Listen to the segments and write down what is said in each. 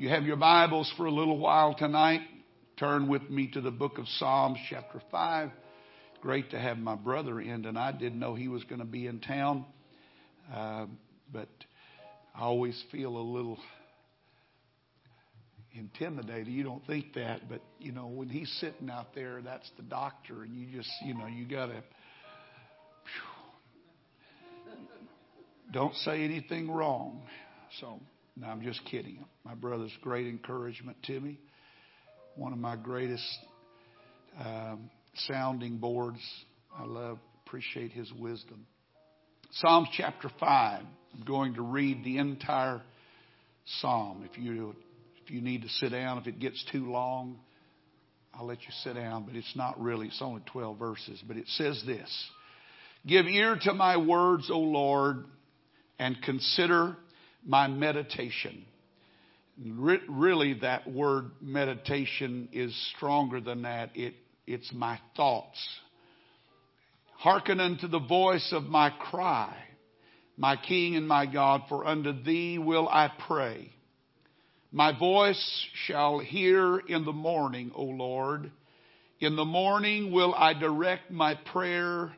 you have your Bibles for a little while tonight, turn with me to the book of Psalms, chapter 5. Great to have my brother in tonight. Didn't know he was going to be in town, uh, but I always feel a little intimidated. You don't think that, but you know, when he's sitting out there, that's the doctor, and you just, you know, you got to. Don't say anything wrong. So no, I'm just kidding. My brother's great encouragement to me. One of my greatest um, sounding boards. I love, appreciate his wisdom. Psalms chapter 5. I'm going to read the entire psalm. If you, if you need to sit down, if it gets too long, I'll let you sit down, but it's not really, it's only 12 verses. But it says this Give ear to my words, O Lord, and consider my meditation. Re- really, that word meditation is stronger than that. It, it's my thoughts. Hearken unto the voice of my cry, my King and my God, for unto thee will I pray. My voice shall hear in the morning, O Lord. In the morning will I direct my prayer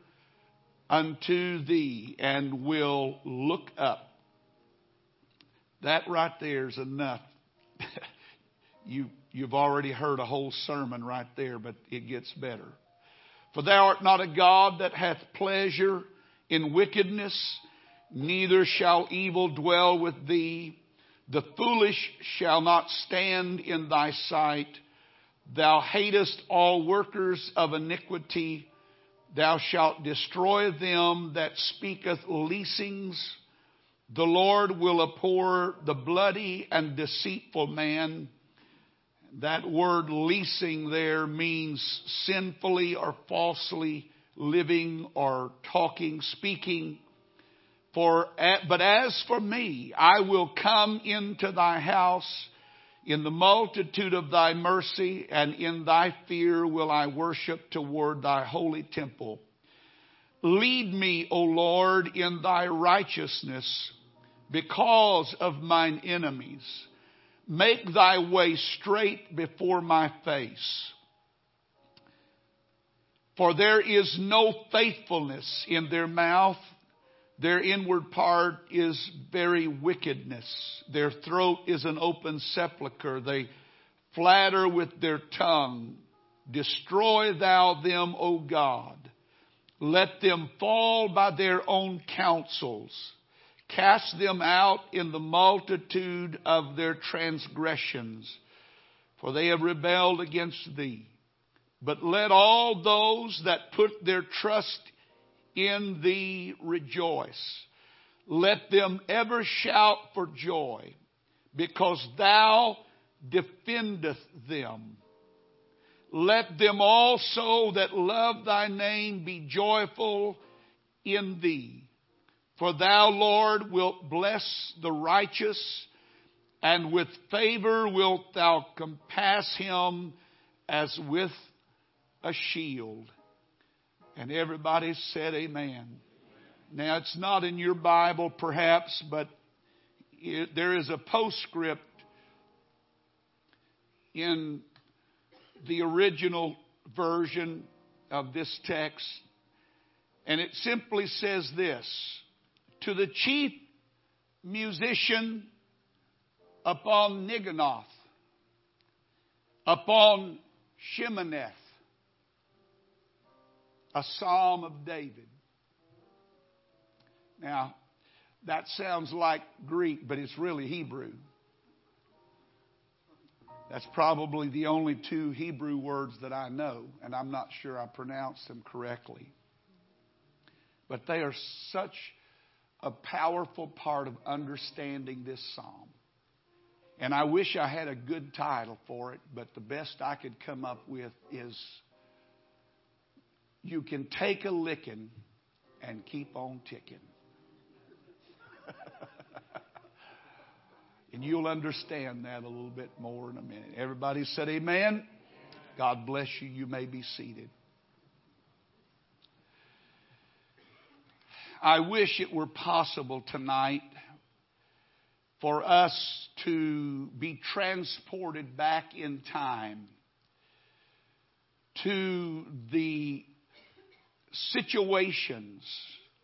unto thee and will look up that right there is enough. you, you've already heard a whole sermon right there, but it gets better. For thou art not a God that hath pleasure in wickedness, neither shall evil dwell with thee. The foolish shall not stand in thy sight. Thou hatest all workers of iniquity. Thou shalt destroy them that speaketh leasings. The Lord will abhor the bloody and deceitful man. That word leasing there means sinfully or falsely living or talking, speaking. For, but as for me, I will come into thy house in the multitude of thy mercy and in thy fear will I worship toward thy holy temple. Lead me, O Lord, in thy righteousness because of mine enemies. Make thy way straight before my face. For there is no faithfulness in their mouth. Their inward part is very wickedness. Their throat is an open sepulchre. They flatter with their tongue. Destroy thou them, O God. Let them fall by their own counsels. Cast them out in the multitude of their transgressions, for they have rebelled against thee. But let all those that put their trust in thee rejoice. Let them ever shout for joy, because thou defendeth them. Let them also that love thy name be joyful in thee. For thou, Lord, wilt bless the righteous, and with favor wilt thou compass him as with a shield. And everybody said, Amen. Now, it's not in your Bible, perhaps, but it, there is a postscript in the original version of this text, and it simply says this to the chief musician upon Neginoth, upon Sheminith, a psalm of David. Now, that sounds like Greek, but it's really Hebrew. That's probably the only two Hebrew words that I know, and I'm not sure I pronounced them correctly. But they are such a powerful part of understanding this psalm. And I wish I had a good title for it, but the best I could come up with is You Can Take a Licking and Keep on Ticking. and you'll understand that a little bit more in a minute. Everybody said, Amen. God bless you. You may be seated. I wish it were possible tonight for us to be transported back in time to the situations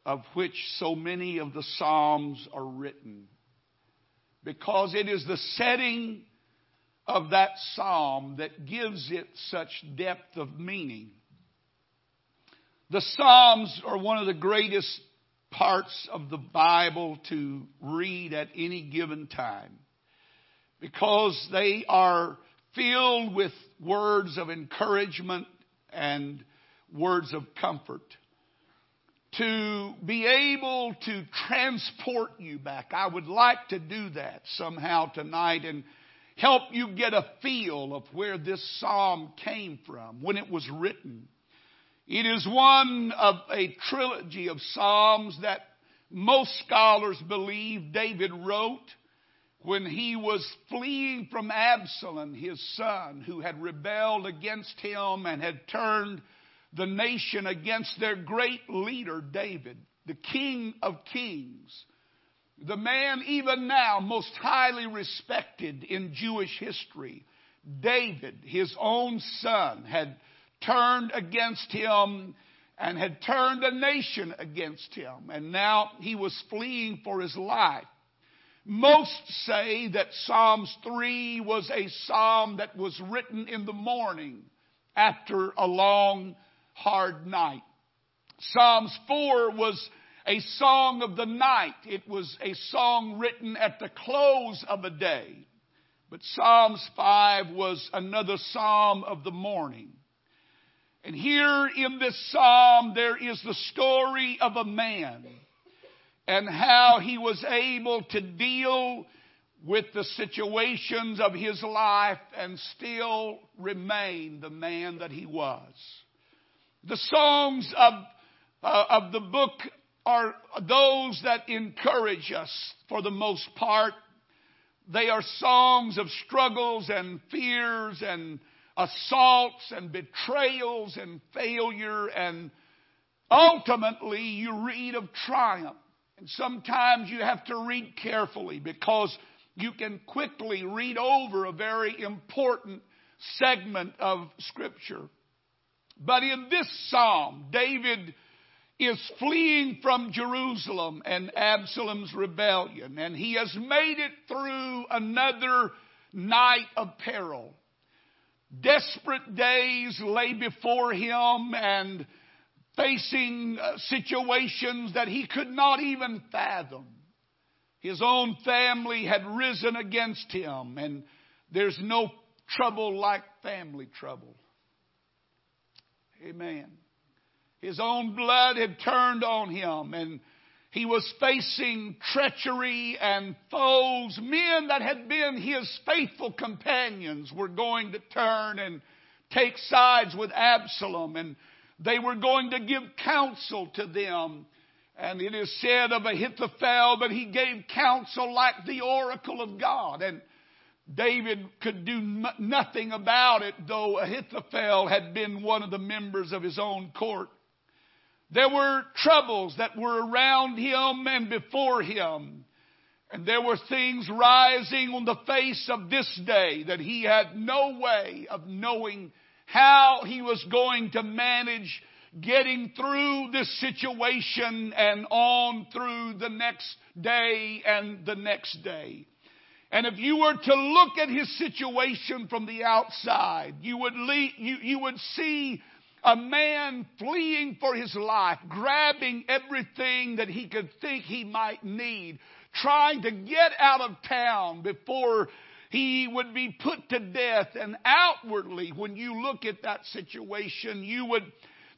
of which so many of the Psalms are written. Because it is the setting of that psalm that gives it such depth of meaning. The Psalms are one of the greatest parts of the Bible to read at any given time because they are filled with words of encouragement and words of comfort. To be able to transport you back. I would like to do that somehow tonight and help you get a feel of where this psalm came from when it was written. It is one of a trilogy of psalms that most scholars believe David wrote when he was fleeing from Absalom, his son, who had rebelled against him and had turned the nation against their great leader, David, the King of Kings. The man, even now, most highly respected in Jewish history, David, his own son, had turned against him and had turned a nation against him. And now he was fleeing for his life. Most say that Psalms 3 was a psalm that was written in the morning after a long, hard night. Psalms 4 was a song of the night. It was a song written at the close of a day. But Psalms 5 was another psalm of the morning. And here in this psalm, there is the story of a man and how he was able to deal with the situations of his life and still remain the man that he was. The songs of, uh, of the book are those that encourage us for the most part. They are songs of struggles and fears and assaults and betrayals and failure and ultimately you read of triumph. And sometimes you have to read carefully because you can quickly read over a very important segment of scripture. But in this psalm, David is fleeing from Jerusalem and Absalom's rebellion, and he has made it through another night of peril. Desperate days lay before him and facing uh, situations that he could not even fathom. His own family had risen against him, and there's no trouble like family trouble. Amen. His own blood had turned on him, and he was facing treachery and foes. Men that had been his faithful companions were going to turn and take sides with Absalom, and they were going to give counsel to them. And it is said of Ahithophel, but he gave counsel like the oracle of God. And David could do nothing about it, though Ahithophel had been one of the members of his own court. There were troubles that were around him and before him. And there were things rising on the face of this day that he had no way of knowing how he was going to manage getting through this situation and on through the next day and the next day. And if you were to look at his situation from the outside, you would, you, you would see a man fleeing for his life, grabbing everything that he could think he might need, trying to get out of town before he would be put to death. And outwardly, when you look at that situation, you would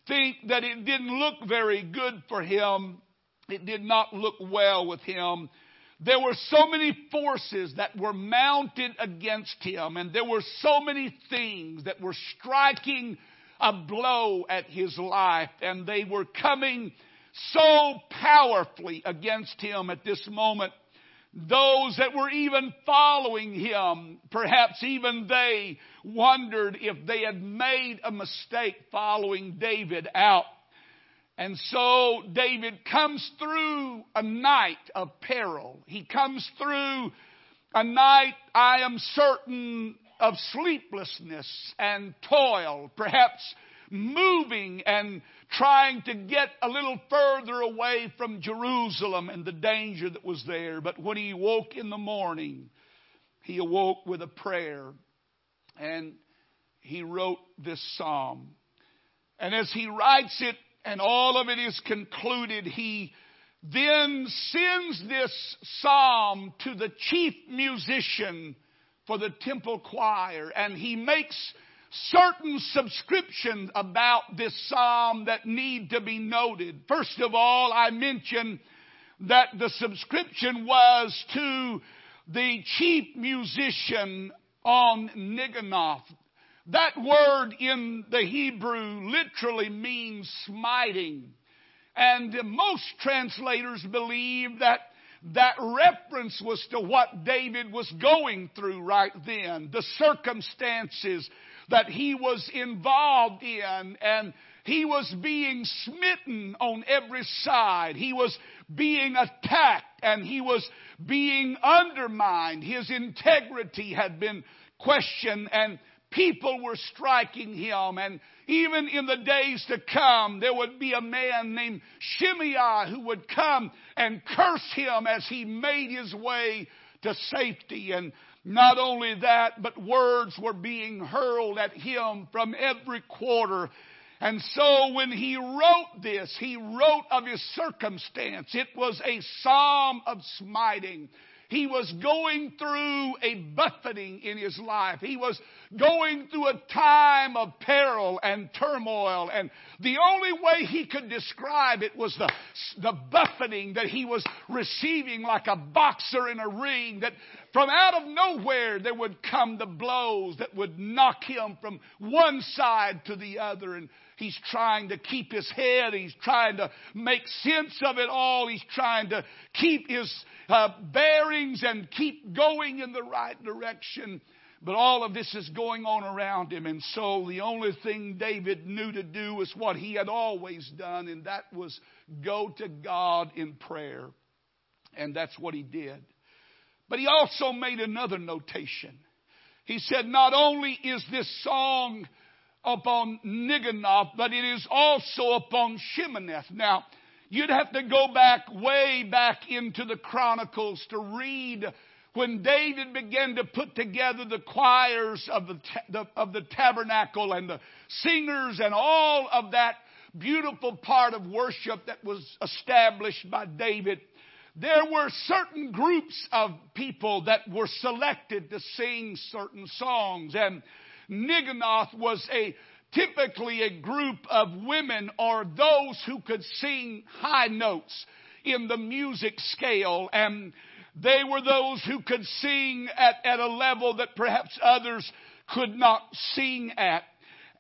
think that it didn't look very good for him. It did not look well with him. There were so many forces that were mounted against him, and there were so many things that were striking a blow at his life, and they were coming so powerfully against him at this moment. Those that were even following him, perhaps even they wondered if they had made a mistake following David out. And so David comes through a night of peril. He comes through a night I am certain of sleeplessness and toil, perhaps moving and trying to get a little further away from Jerusalem and the danger that was there. But when he woke in the morning, he awoke with a prayer and he wrote this psalm. And as he writes it and all of it is concluded, he then sends this psalm to the chief musician for the temple choir and he makes certain subscriptions about this psalm that need to be noted. First of all, I mentioned that the subscription was to the chief musician on Neginoth. That word in the Hebrew literally means smiting. And most translators believe that that reference was to what David was going through right then, the circumstances that he was involved in and he was being smitten on every side. He was being attacked and he was being undermined. His integrity had been questioned and people were striking him. And even in the days to come, there would be a man named Shimei who would come and curse him as he made his way to safety. And not only that, but words were being hurled at him from every quarter. And so when he wrote this, he wrote of his circumstance. It was a psalm of smiting. He was going through a buffeting in his life. He was going through a time of peril and turmoil. And the only way he could describe it was the, the buffeting that he was receiving like a boxer in a ring that from out of nowhere there would come the blows that would knock him from one side to the other. And He's trying to keep his head. He's trying to make sense of it all. He's trying to keep his uh, bearings and keep going in the right direction. But all of this is going on around him. And so the only thing David knew to do was what he had always done, and that was go to God in prayer. And that's what he did. But he also made another notation. He said, Not only is this song upon Neginoth, but it is also upon Sheminith. Now, you'd have to go back way back into the Chronicles to read when David began to put together the choirs of the, the, of the tabernacle and the singers and all of that beautiful part of worship that was established by David, there were certain groups of people that were selected to sing certain songs. And Neginoth was a typically a group of women or those who could sing high notes in the music scale and they were those who could sing at, at a level that perhaps others could not sing at.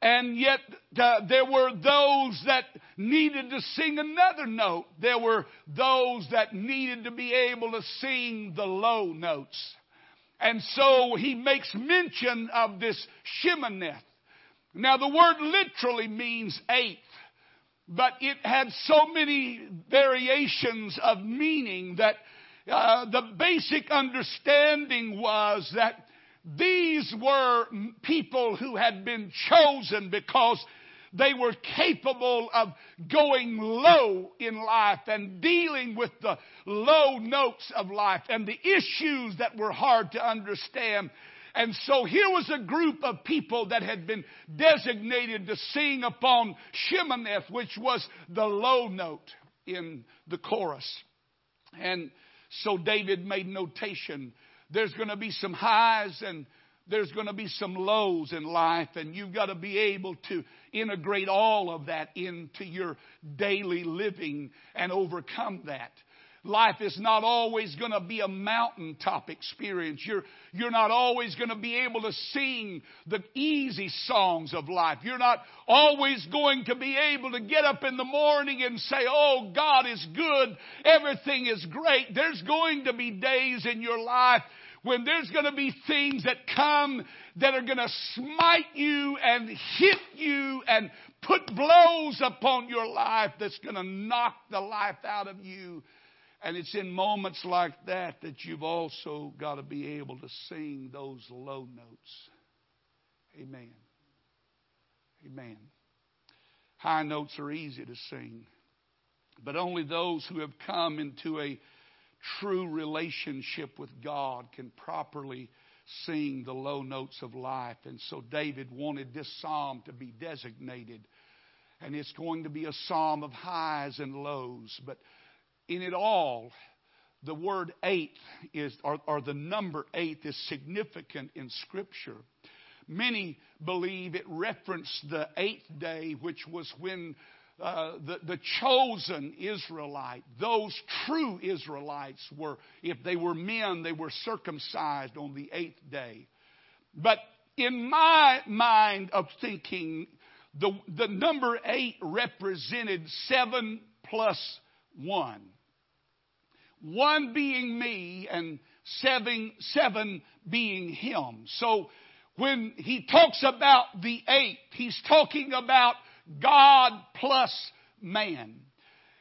And yet uh, there were those that needed to sing another note. There were those that needed to be able to sing the low notes. And so he makes mention of this Sheminith. Now the word literally means eighth, but it had so many variations of meaning that uh, the basic understanding was that these were people who had been chosen because they were capable of going low in life and dealing with the low notes of life and the issues that were hard to understand. And so here was a group of people that had been designated to sing upon Sheminith, which was the low note in the chorus. And so David made notation. There's going to be some highs and there's going to be some lows in life, and you've got to be able to integrate all of that into your daily living and overcome that. Life is not always going to be a mountaintop experience. You're, you're not always going to be able to sing the easy songs of life. You're not always going to be able to get up in the morning and say, Oh, God is good. Everything is great. There's going to be days in your life when there's going to be things that come that are going to smite you and hit you and put blows upon your life that's going to knock the life out of you. And it's in moments like that that you've also got to be able to sing those low notes. Amen. Amen. High notes are easy to sing, but only those who have come into a true relationship with God can properly sing the low notes of life. And so David wanted this psalm to be designated. And it's going to be a psalm of highs and lows. But in it all, the word eighth is, or, or the number eighth is significant in Scripture. Many believe it referenced the eighth day, which was when uh, the, the chosen Israelite, those true Israelites were, if they were men, they were circumcised on the eighth day. But in my mind of thinking, the, the number eight represented seven plus one. One being me and seven, seven being him. So when he talks about the eight, he's talking about God plus man.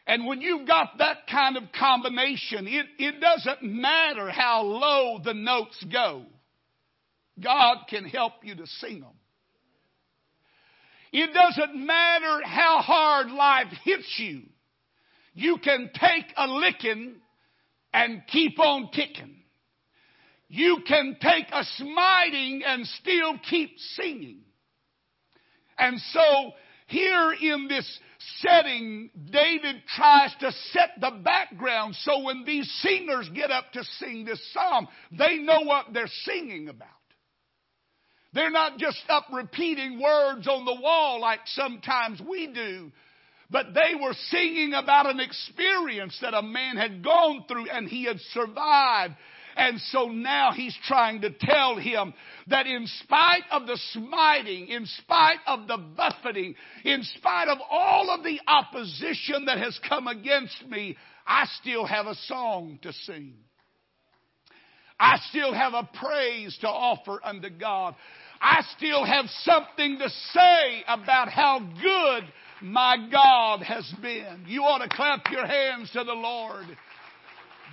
And when you've got that kind of combination, it, it doesn't matter how low the notes go. God can help you to sing them. It doesn't matter how hard life hits you. You can take a licking and keep on ticking. You can take a smiting and still keep singing. And so here in this setting, David tries to set the background so when these singers get up to sing this psalm, they know what they're singing about. They're not just up repeating words on the wall like sometimes we do, but they were singing about an experience that a man had gone through and he had survived and so now he's trying to tell him that in spite of the smiting, in spite of the buffeting, in spite of all of the opposition that has come against me, I still have a song to sing. I still have a praise to offer unto God. I still have something to say about how good my God has been. You ought to clap your hands to the Lord.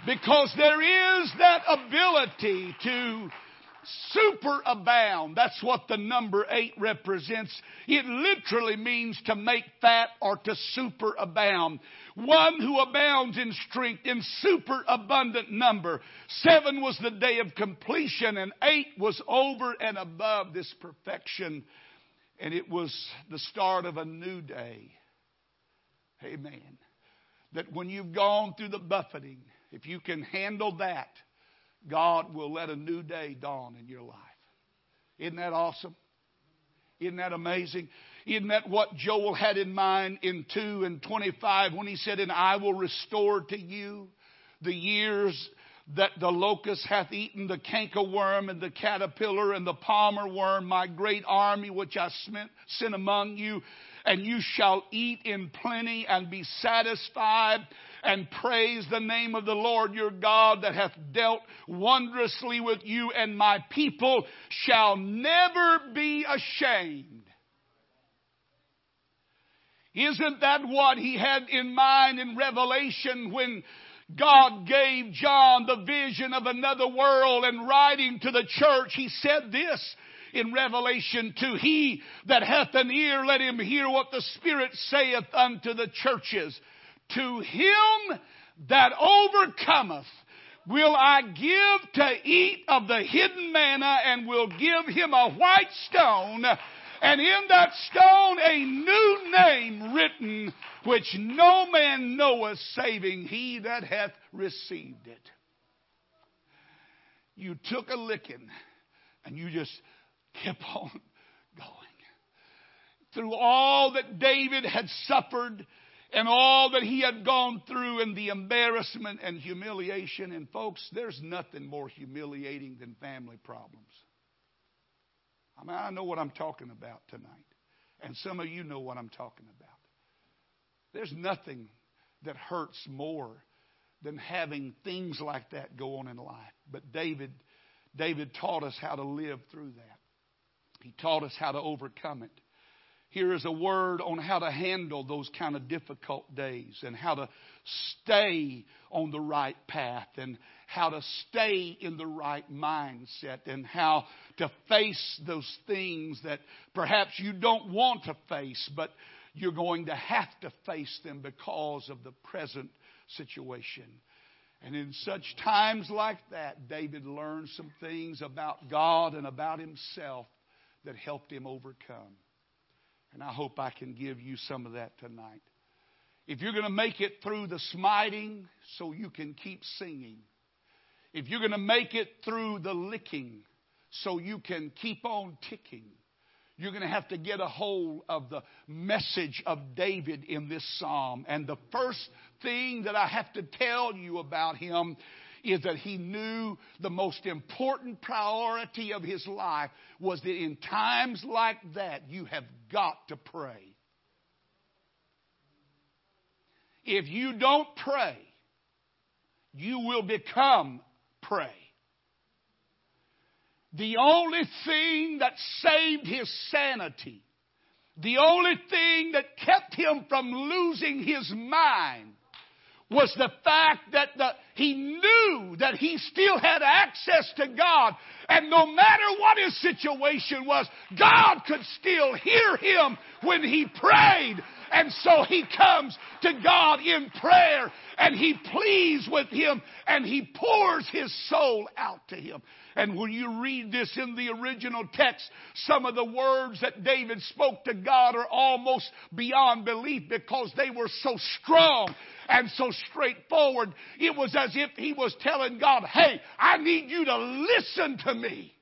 Because there is that ability to superabound. That's what the number eight represents. It literally means to make fat or to superabound. One who abounds in strength in superabundant number. Seven was the day of completion and eight was over and above this perfection. And it was the start of a new day. Amen. That when you've gone through the buffeting, if you can handle that, God will let a new day dawn in your life. Isn't that awesome? Isn't that amazing? Isn't that what Joel had in mind in 2 and 25 when he said, And I will restore to you the years that the locust hath eaten, the cankerworm and the caterpillar and the palmer worm, my great army which I sent among you, and you shall eat in plenty and be satisfied and praise the name of the Lord your God that hath dealt wondrously with you, and my people shall never be ashamed. Isn't that what he had in mind in Revelation when God gave John the vision of another world and writing to the church, he said this in Revelation 2, He that hath an ear, let him hear what the Spirit saith unto the churches. To him that overcometh will I give to eat of the hidden manna and will give him a white stone and in that stone a new name written which no man knoweth saving he that hath received it. You took a licking and you just kept on going. Through all that David had suffered and all that he had gone through and the embarrassment and humiliation. And folks, there's nothing more humiliating than family problems. I mean, I know what I'm talking about tonight. And some of you know what I'm talking about. There's nothing that hurts more than having things like that go on in life. But David, David taught us how to live through that. He taught us how to overcome it. Here is a word on how to handle those kind of difficult days and how to stay on the right path and how to stay in the right mindset and how to face those things that perhaps you don't want to face, but you're going to have to face them because of the present situation. And in such times like that, David learned some things about God and about himself that helped him overcome. And I hope I can give you some of that tonight. If you're going to make it through the smiting so you can keep singing, if you're going to make it through the licking so you can keep on ticking, you're going to have to get a hold of the message of David in this psalm. And the first thing that I have to tell you about him is that he knew the most important priority of his life was that in times like that, you have got to pray. If you don't pray, you will become prey. The only thing that saved his sanity, the only thing that kept him from losing his mind was the fact that the, he knew that he still had access to God. And no matter what his situation was, God could still hear him when he prayed. And so he comes to God in prayer and he pleads with him and he pours his soul out to him. And when you read this in the original text, some of the words that David spoke to God are almost beyond belief because they were so strong and so straightforward. It was as if he was telling God, hey, I need you to listen to me.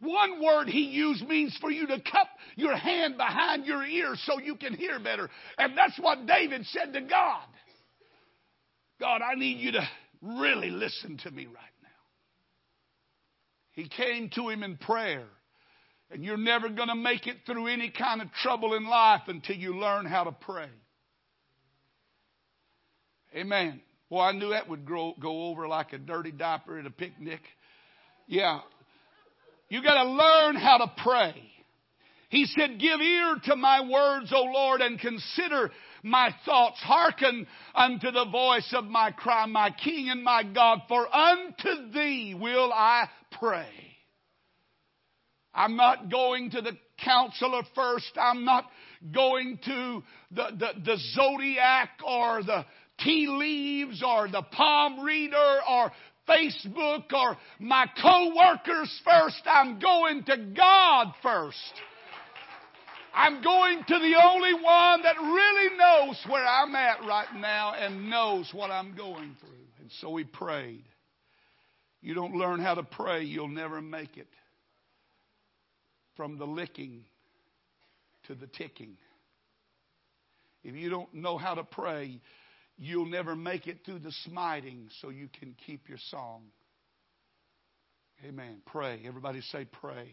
One word he used means for you to cup your hand behind your ear so you can hear better. And that's what David said to God. God, I need you to really listen to me right. He came to him in prayer. And you're never going to make it through any kind of trouble in life until you learn how to pray. Amen. Well, I knew that would grow, go over like a dirty diaper at a picnic. Yeah. You got to learn how to pray. He said, Give ear to my words, O Lord, and consider my thoughts. Hearken unto the voice of my cry, my King and my God, for unto thee will I pray. I'm not going to the counselor first. I'm not going to the, the, the zodiac or the tea leaves or the palm reader or Facebook or my co-workers first. I'm going to God first. I'm going to the only one that really knows where I'm at right now and knows what I'm going through. And so he prayed. You don't learn how to pray, you'll never make it. From the licking to the ticking. If you don't know how to pray, you'll never make it through the smiting so you can keep your song. Amen. Pray. Everybody say pray.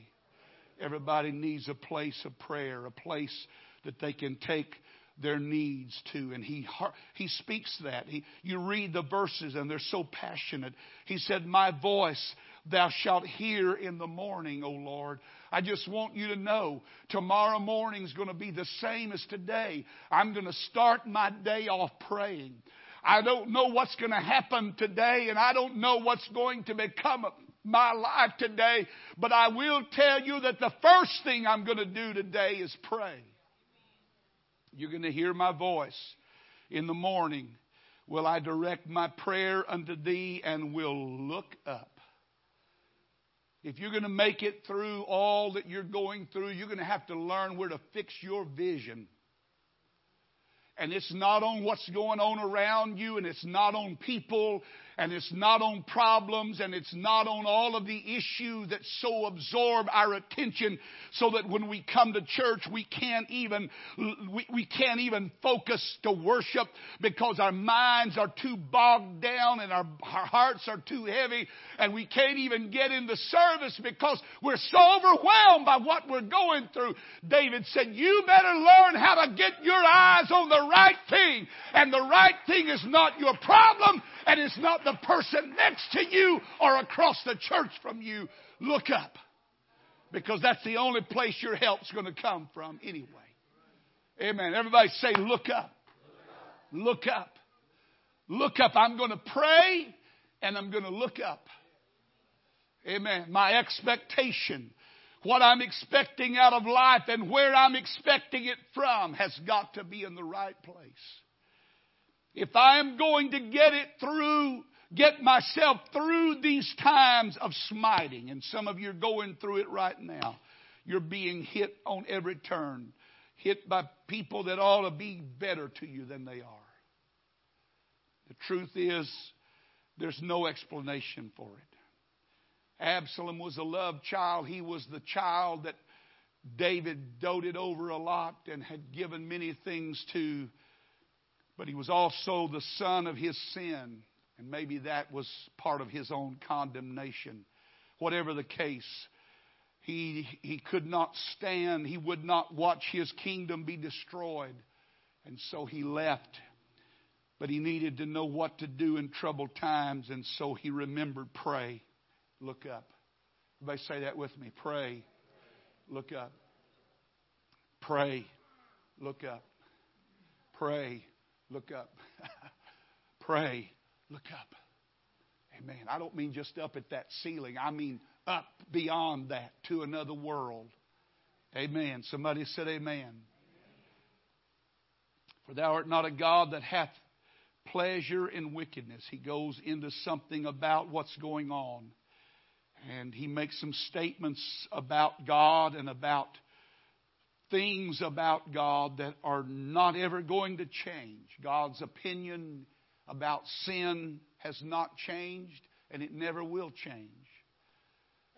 Everybody needs a place of prayer, a place that they can take their needs to. And he, he speaks that. He, you read the verses and they're so passionate. He said, My voice thou shalt hear in the morning, O Lord. I just want you to know tomorrow morning is going to be the same as today. I'm going to start my day off praying. I don't know what's going to happen today, and I don't know what's going to become of my life today, but I will tell you that the first thing I'm going to do today is pray. You're going to hear my voice in the morning. Will I direct my prayer unto thee and will look up? If you're going to make it through all that you're going through, you're going to have to learn where to fix your vision. And it's not on what's going on around you, and it's not on people, and it's not on problems and it's not on all of the issues that so absorb our attention so that when we come to church we can't even we, we can't even focus to worship because our minds are too bogged down and our, our hearts are too heavy and we can't even get in the service because we're so overwhelmed by what we're going through. David said, you better learn how to get your eyes on the right thing and the right thing is not your problem and it's not the person next to you or across the church from you. Look up. Because that's the only place your help's going to come from anyway. Amen. Everybody say, look up. Look up. Look up. I'm going to pray and I'm going to look up. Amen. My expectation, what I'm expecting out of life and where I'm expecting it from has got to be in the right place. If I am going to get it through, get myself through these times of smiting, and some of you are going through it right now, you're being hit on every turn, hit by people that ought to be better to you than they are. The truth is, there's no explanation for it. Absalom was a loved child. He was the child that David doted over a lot and had given many things to. But he was also the son of his sin. And maybe that was part of his own condemnation. Whatever the case, he, he could not stand. He would not watch his kingdom be destroyed. And so he left. But he needed to know what to do in troubled times. And so he remembered pray. Look up. Everybody say that with me. Pray. Look up. Pray. Look up. Pray. Look up. Pray. Look up. Amen. I don't mean just up at that ceiling. I mean up beyond that to another world. Amen. Somebody said amen. For thou art not a God that hath pleasure in wickedness. He goes into something about what's going on. And he makes some statements about God and about things about God that are not ever going to change. God's opinion about sin has not changed, and it never will change.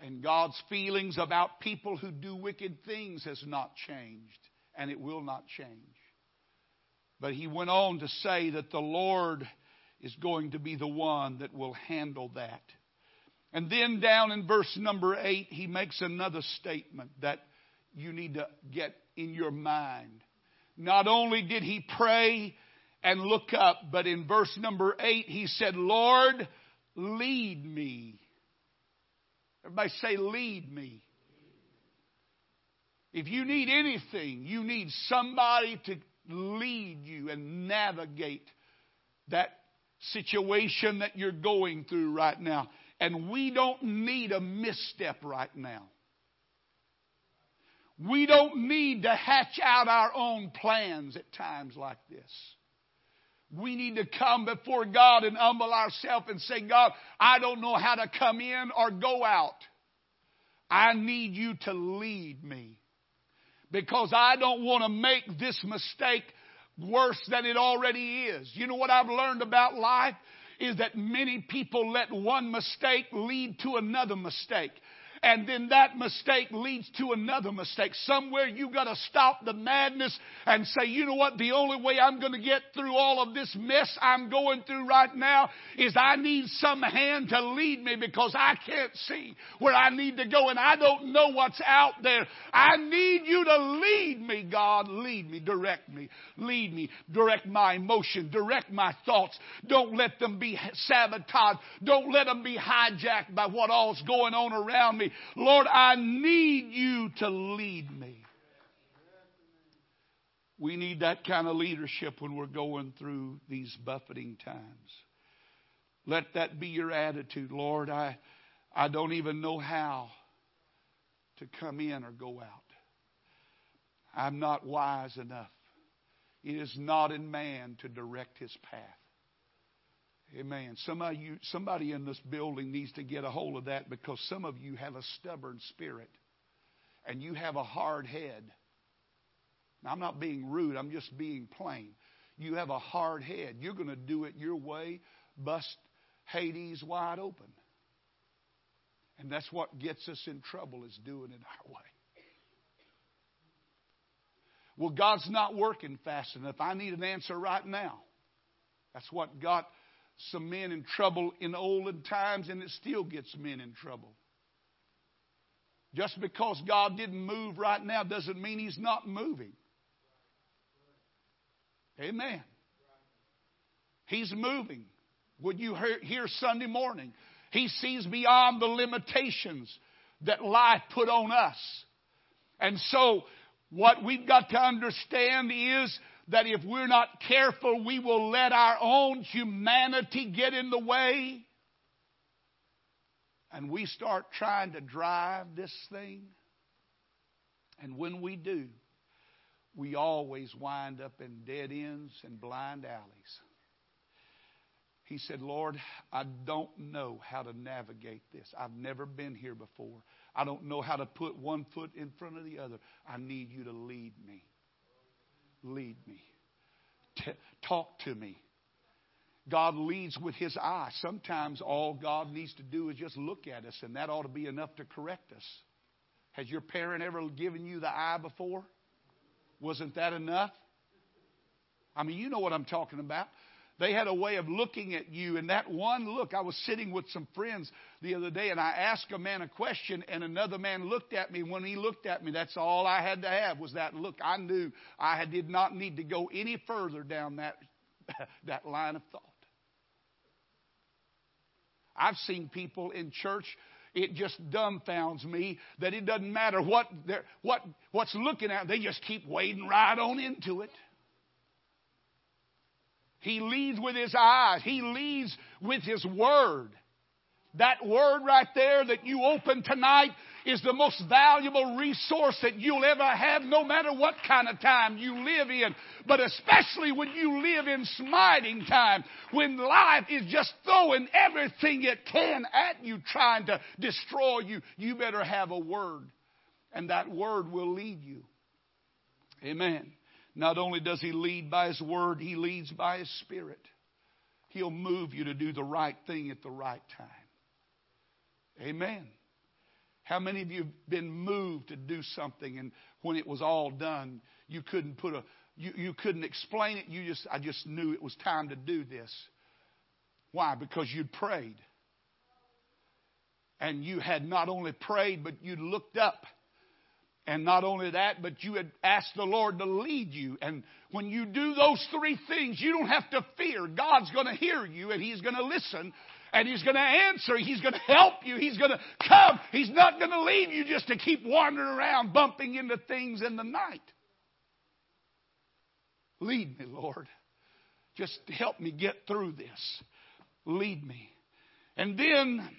And God's feelings about people who do wicked things has not changed, and it will not change. But he went on to say that the Lord is going to be the one that will handle that. And then down in verse number 8, he makes another statement that you need to get in your mind. Not only did he pray and look up, but in verse number 8, he said, Lord, lead me. Everybody say, lead me. If you need anything, you need somebody to lead you and navigate that situation that you're going through right now. And we don't need a misstep right now. We don't need to hatch out our own plans at times like this. We need to come before God and humble ourselves and say, God, I don't know how to come in or go out. I need you to lead me because I don't want to make this mistake worse than it already is. You know what I've learned about life? Is that many people let one mistake lead to another mistake and then that mistake leads to another mistake. Somewhere you've got to stop the madness and say, you know what? The only way I'm going to get through all of this mess I'm going through right now is I need some hand to lead me because I can't see where I need to go and I don't know what's out there. I need you to lead me, God. Lead me, direct me, lead me, direct my emotion, direct my thoughts. Don't let them be sabotaged. Don't let them be hijacked by what all's going on around me. Lord, I need you to lead me. We need that kind of leadership when we're going through these buffeting times. Let that be your attitude. Lord, I, I don't even know how to come in or go out. I'm not wise enough. It is not in man to direct his path. Amen. Somebody, you, somebody in this building needs to get a hold of that because some of you have a stubborn spirit and you have a hard head. Now, I'm not being rude, I'm just being plain. You have a hard head. You're going to do it your way, bust Hades wide open. And that's what gets us in trouble is doing it our way. Well, God's not working fast enough. I need an answer right now. That's what got some men in trouble in olden times, and it still gets men in trouble. Just because God didn't move right now doesn't mean He's not moving. Amen. He's moving. Would you hear Sunday morning? He sees beyond the limitations that life put on us. And so, what we've got to understand is that if we're not careful, we will let our own humanity get in the way. And we start trying to drive this thing. And when we do, we always wind up in dead ends and blind alleys. He said, Lord, I don't know how to navigate this. I've never been here before. I don't know how to put one foot in front of the other. I need you to lead me. Lead me. T- talk to me. God leads with his eye. Sometimes all God needs to do is just look at us, and that ought to be enough to correct us. Has your parent ever given you the eye before? Wasn't that enough? I mean, you know what I'm talking about. They had a way of looking at you, and that one look, I was sitting with some friends the other day, and I asked a man a question, and another man looked at me. When he looked at me, that's all I had to have was that look. I knew I did not need to go any further down that, that line of thought. I've seen people in church it just dumbfounds me that it doesn't matter what they're what what's looking at. They just keep wading right on into it. He leads with his eyes. He leads with his word. That word right there that you open tonight is the most valuable resource that you'll ever have, no matter what kind of time you live in. But especially when you live in smiting time, when life is just throwing everything it can at you, trying to destroy you, you better have a word. And that word will lead you. Amen. Not only does he lead by his word, he leads by his spirit. He'll move you to do the right thing at the right time. Amen. How many of you have been moved to do something and when it was all done, you couldn't put a you, you couldn't explain it, you just I just knew it was time to do this. Why? Because you'd prayed. And you had not only prayed, but you looked up and not only that, but you had asked the Lord to lead you. And when you do those three things, you don't have to fear. God's going to hear you and He's going to listen and He's going to answer. He's going to help you. He's going to come. He's not going to leave you just to keep wandering around bumping into things in the night. Lead me, Lord. Just help me get through this. Lead me. And then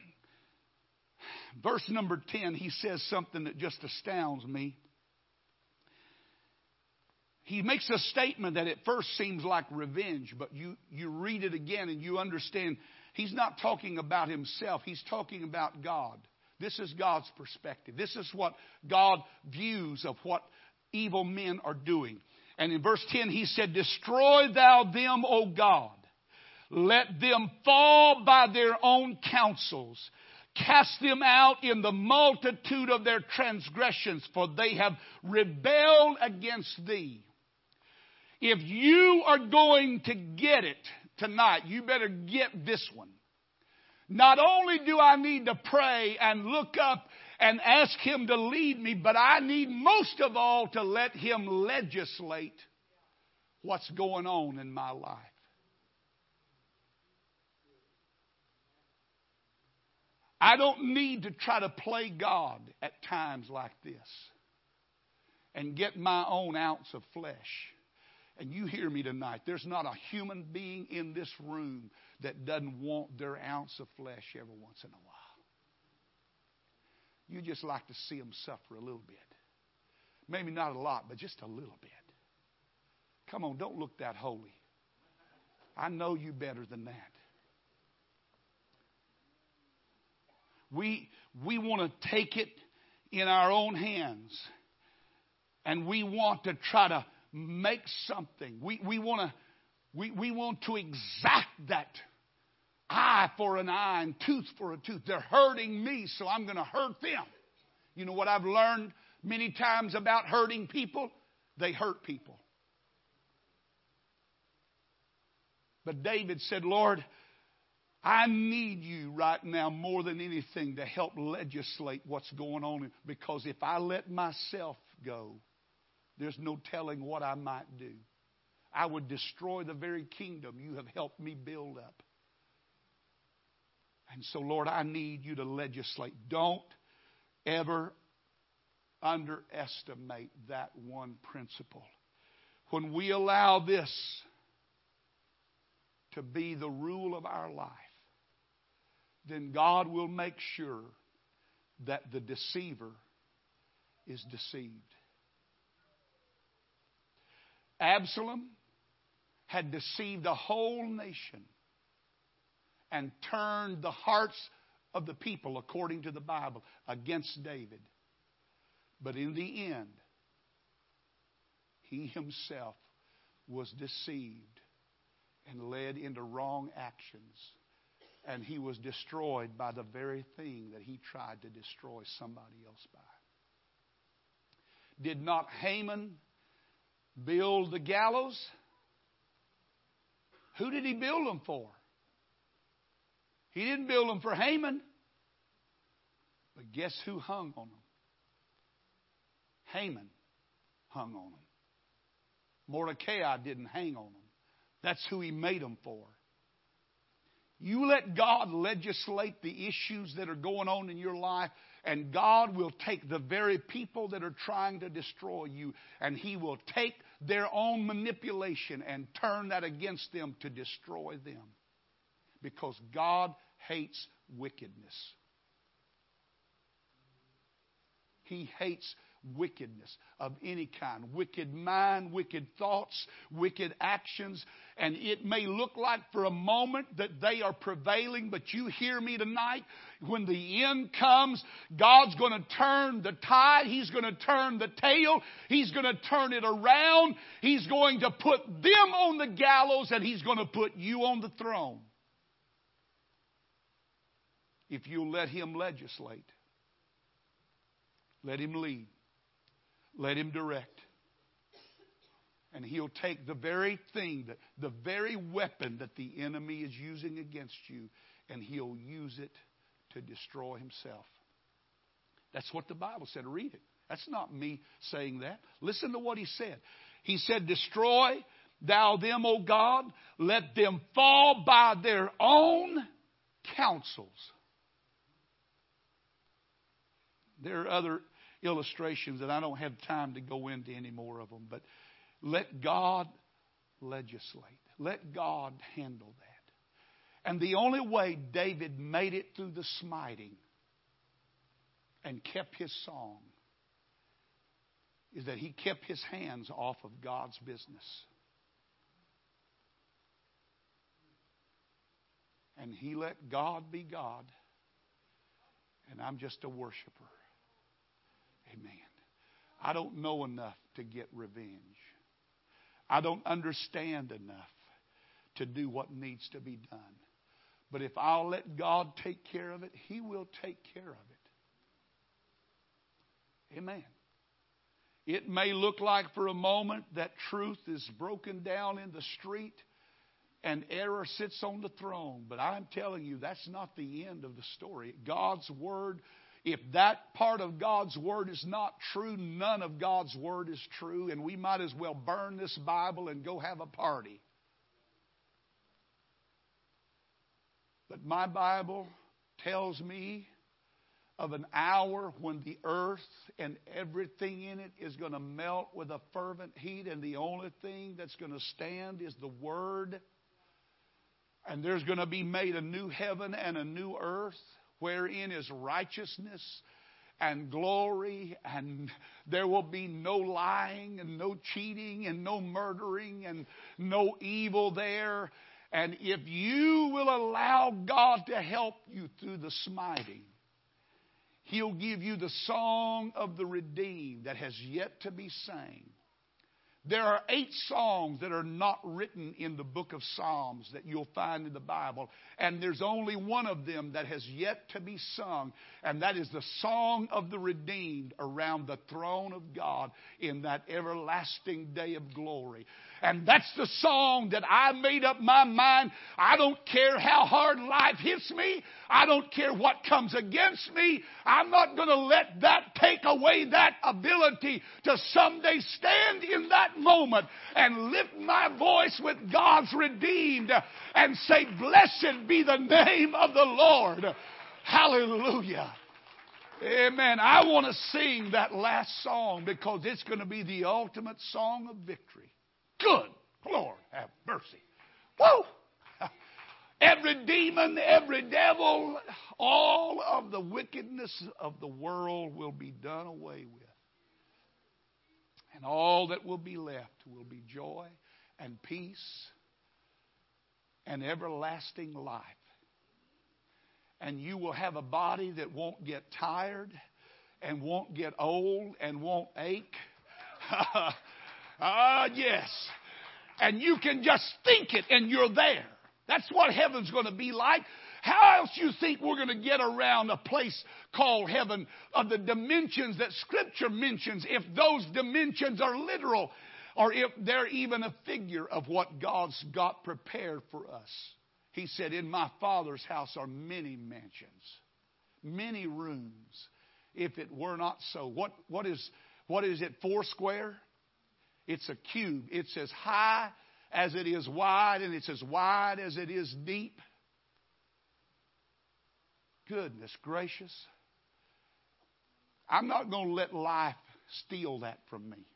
verse number 10, he says something that just astounds me. He makes a statement that at first seems like revenge, but you, you read it again and you understand he's not talking about himself, he's talking about God. This is God's perspective. This is what God views of what evil men are doing. And in verse 10, he said, Destroy thou them, O God. Let them fall by their own counsels. Cast them out in the multitude of their transgressions, for they have rebelled against thee. If you are going to get it tonight, you better get this one. Not only do I need to pray and look up and ask Him to lead me, but I need most of all to let Him legislate what's going on in my life. I don't need to try to play God at times like this and get my own ounce of flesh. And you hear me tonight. There's not a human being in this room that doesn't want their ounce of flesh every once in a while. You just like to see them suffer a little bit. Maybe not a lot, but just a little bit. Come on, don't look that holy. I know you better than that. We, we want to take it in our own hands and we want to try to make something. We, we, want to, we, we want to exact that eye for an eye and tooth for a tooth. They're hurting me, so I'm going to hurt them. You know what I've learned many times about hurting people? They hurt people. But David said, Lord, I need you right now more than anything to help legislate what's going on because if I let myself go, there's no telling what I might do. I would destroy the very kingdom you have helped me build up. And so, Lord, I need you to legislate. Don't ever underestimate that one principle. When we allow this to be the rule of our life, then God will make sure that the deceiver is deceived. Absalom had deceived the whole nation and turned the hearts of the people, according to the Bible, against David. But in the end, he himself was deceived and led into wrong actions. And he was destroyed by the very thing that he tried to destroy somebody else by. Did not Haman build the gallows? Who did he build them for? He didn't build them for Haman. But guess who hung on them? Haman hung on them. Mordecai didn't hang on them. That's who he made them for. You let God legislate the issues that are going on in your life, and God will take the very people that are trying to destroy you, and He will take their own manipulation and turn that against them to destroy them. Because God hates wickedness. He hates wickedness of any kind wicked mind, wicked thoughts, wicked actions. And it may look like for a moment that they are prevailing, but you hear me tonight. When the end comes, God's going to turn the tide. He's going to turn the tail. He's going to turn it around. He's going to put them on the gallows and He's going to put you on the throne. If you'll let Him legislate, let Him lead. Let Him direct. And He'll take the very thing, that, the very weapon that the enemy is using against you, and He'll use it to destroy Himself. That's what the Bible said. Read it. That's not me saying that. Listen to what He said. He said, Destroy thou them, O God, let them fall by their own counsels. There are other illustrations that I don't have time to go into any more of them, but let God legislate. Let God handle that. And the only way David made it through the smiting and kept his song is that he kept his hands off of God's business. And he let God be God, and I'm just a worshiper. Amen. I don't know enough to get revenge. I don't understand enough to do what needs to be done. But if I'll let God take care of it, He will take care of it. Amen. It may look like for a moment that truth is broken down in the street and error sits on the throne, but I'm telling you, that's not the end of the story. God's Word if that part of God's Word is not true, none of God's Word is true, and we might as well burn this Bible and go have a party. But my Bible tells me of an hour when the earth and everything in it is going to melt with a fervent heat, and the only thing that's going to stand is the Word. And there's going to be made a new heaven and a new earth wherein is righteousness and glory, and there will be no lying and no cheating and no murdering and no evil there. And if you will allow God to help you through the smiting, He'll give you the song of the redeemed that has yet to be sang. There are eight songs that are not written in the book of Psalms that you'll find in the Bible. And there's only one of them that has yet to be sung, and that is the song of the redeemed around the throne of God in that everlasting day of glory. And that's the song that I made up my mind. I don't care how hard life hits me. I don't care what comes against me. I'm not going to let that take away that ability to someday stand in that moment and lift my voice with God's redeemed and say, Blessed be the name of the Lord. Hallelujah. Amen. I want to sing that last song because it's going to be the ultimate song of victory. Good Lord, have mercy. Woo! Every demon, every devil, all of the wickedness of the world will be done away with. And all that will be left will be joy and peace and everlasting life. And you will have a body that won't get tired and won't get old and won't ache. Ah, yes. And you can just think it and you're there. That's what heaven's going to be like. How else you think we're going to get around a place called heaven of the dimensions that Scripture mentions if those dimensions are literal or if they're even a figure of what God's got prepared for us? He said, In my Father's house are many mansions, many rooms. If it were not so, what, what, is, what is it, four square? It's a cube. It's as high as it is wide, and it's as wide as it is deep. Goodness gracious. I'm not going to let life steal that from me.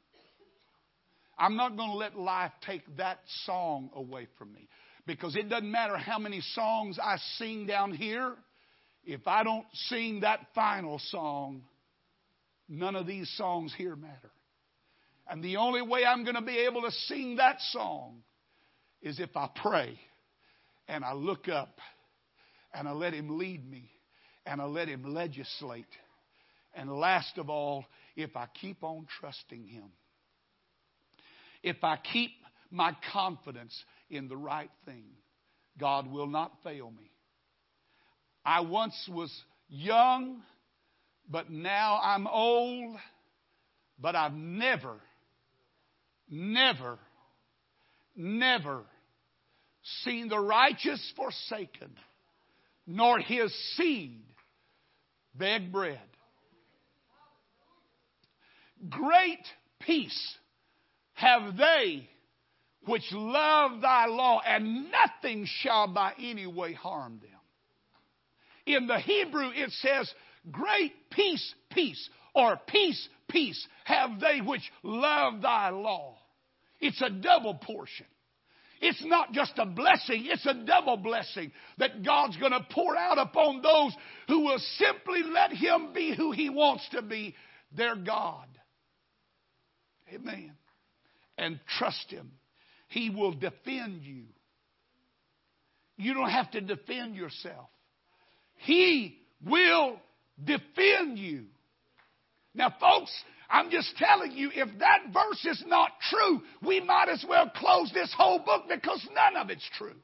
I'm not going to let life take that song away from me. Because it doesn't matter how many songs I sing down here, if I don't sing that final song, none of these songs here matter. And the only way I'm going to be able to sing that song is if I pray and I look up and I let Him lead me and I let Him legislate. And last of all, if I keep on trusting Him. If I keep my confidence in the right thing, God will not fail me. I once was young, but now I'm old, but I've never, never, never seen the righteous forsaken, nor his seed beg bread. Great peace have they which love thy law, and nothing shall by any way harm them. In the Hebrew, it says, Great peace, peace, or peace, peace have they which love thy law. It's a double portion. It's not just a blessing, it's a double blessing that God's going to pour out upon those who will simply let Him be who He wants to be, their God. Amen. And trust Him. He will defend you. You don't have to defend yourself. He will defend you. Now, folks, I'm just telling you, if that verse is not true, we might as well close this whole book because none of it's true.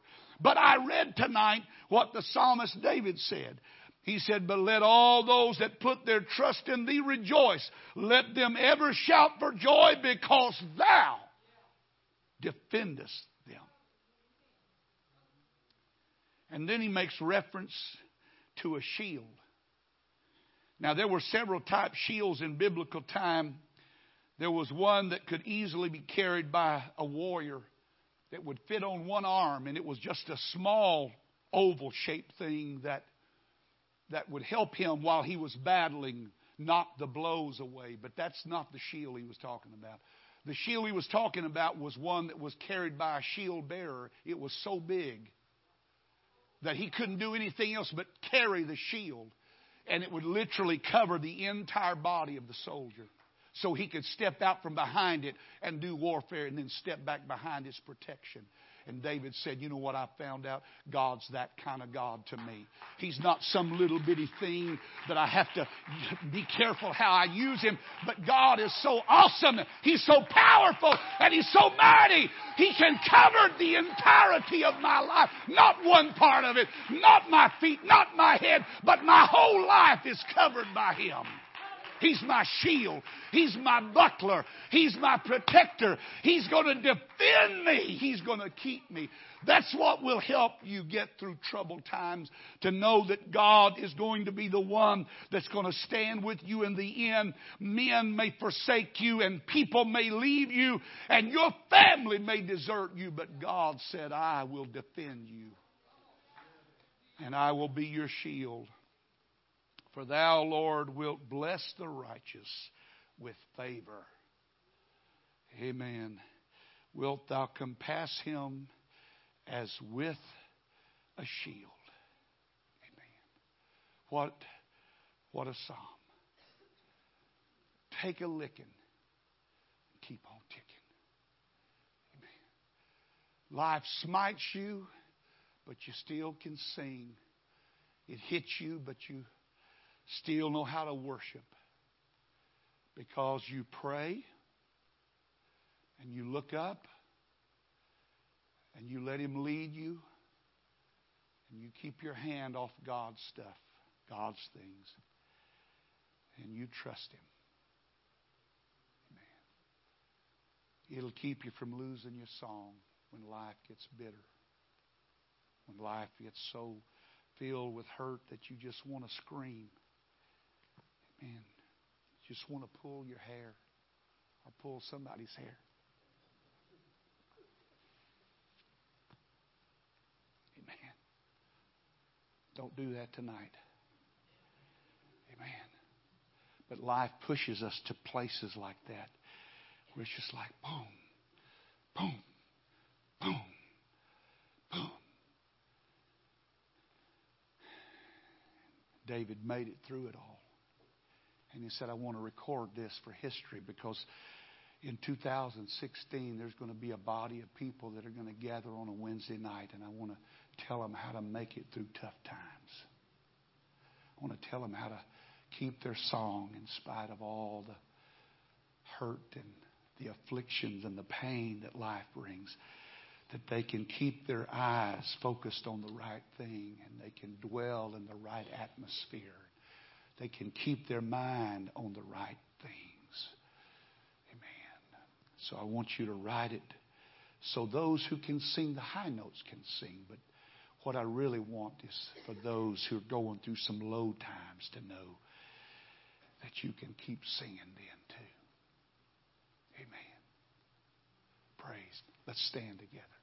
But I read tonight what the psalmist David said. He said, But let all those that put their trust in thee rejoice. Let them ever shout for joy because thou defendest them. And then he makes reference to a shield. Now, there were several type shields in biblical time. There was one that could easily be carried by a warrior that would fit on one arm, and it was just a small oval shaped thing that, that would help him while he was battling, knock the blows away. But that's not the shield he was talking about. The shield he was talking about was one that was carried by a shield bearer. It was so big that he couldn't do anything else but carry the shield and it would literally cover the entire body of the soldier. So he could step out from behind it and do warfare and then step back behind its protection. And David said, You know what I found out? God's that kind of God to me. He's not some little bitty thing that I have to be careful how I use him. But God is so awesome. He's so powerful and He's so mighty. He can cover the entirety of my life. Not one part of it, not my feet, not my head, but my whole life is covered by Him. He's my shield. He's my buckler. He's my protector. He's going to defend me. He's going to keep me. That's what will help you get through troubled times to know that God is going to be the one that's going to stand with you in the end. Men may forsake you and people may leave you and your family may desert you, but God said, I will defend you and I will be your shield. For thou, Lord, wilt bless the righteous with favor. Amen. Wilt thou compass him as with a shield? Amen. What, what a psalm. Take a licking. Keep on ticking. Amen. Life smites you, but you still can sing. It hits you, but you still know how to worship because you pray and you look up and you let Him lead you and you keep your hand off God's stuff, God's things, and you trust Him. It'll keep you from losing your song when life gets bitter, when life gets so filled with hurt that you just want to scream. Man, just want to pull your hair or pull somebody's hair. Amen. Don't do that tonight. Amen. But life pushes us to places like that where it's just like boom, boom, boom, boom. David made it through it all. And he said, I want to record this for history because in 2016 there's going to be a body of people that are going to gather on a Wednesday night, and I want to tell them how to make it through tough times. I want to tell them how to keep their song in spite of all the hurt and the afflictions and the pain that life brings. That they can keep their eyes focused on the right thing and they can dwell in the right atmosphere they can keep their mind on the right things. Amen. So I want you to write it so those who can sing the high notes can sing. But what I really want is for those who are going through some low times to know that you can keep singing then too. Amen. Praise. Let's stand together.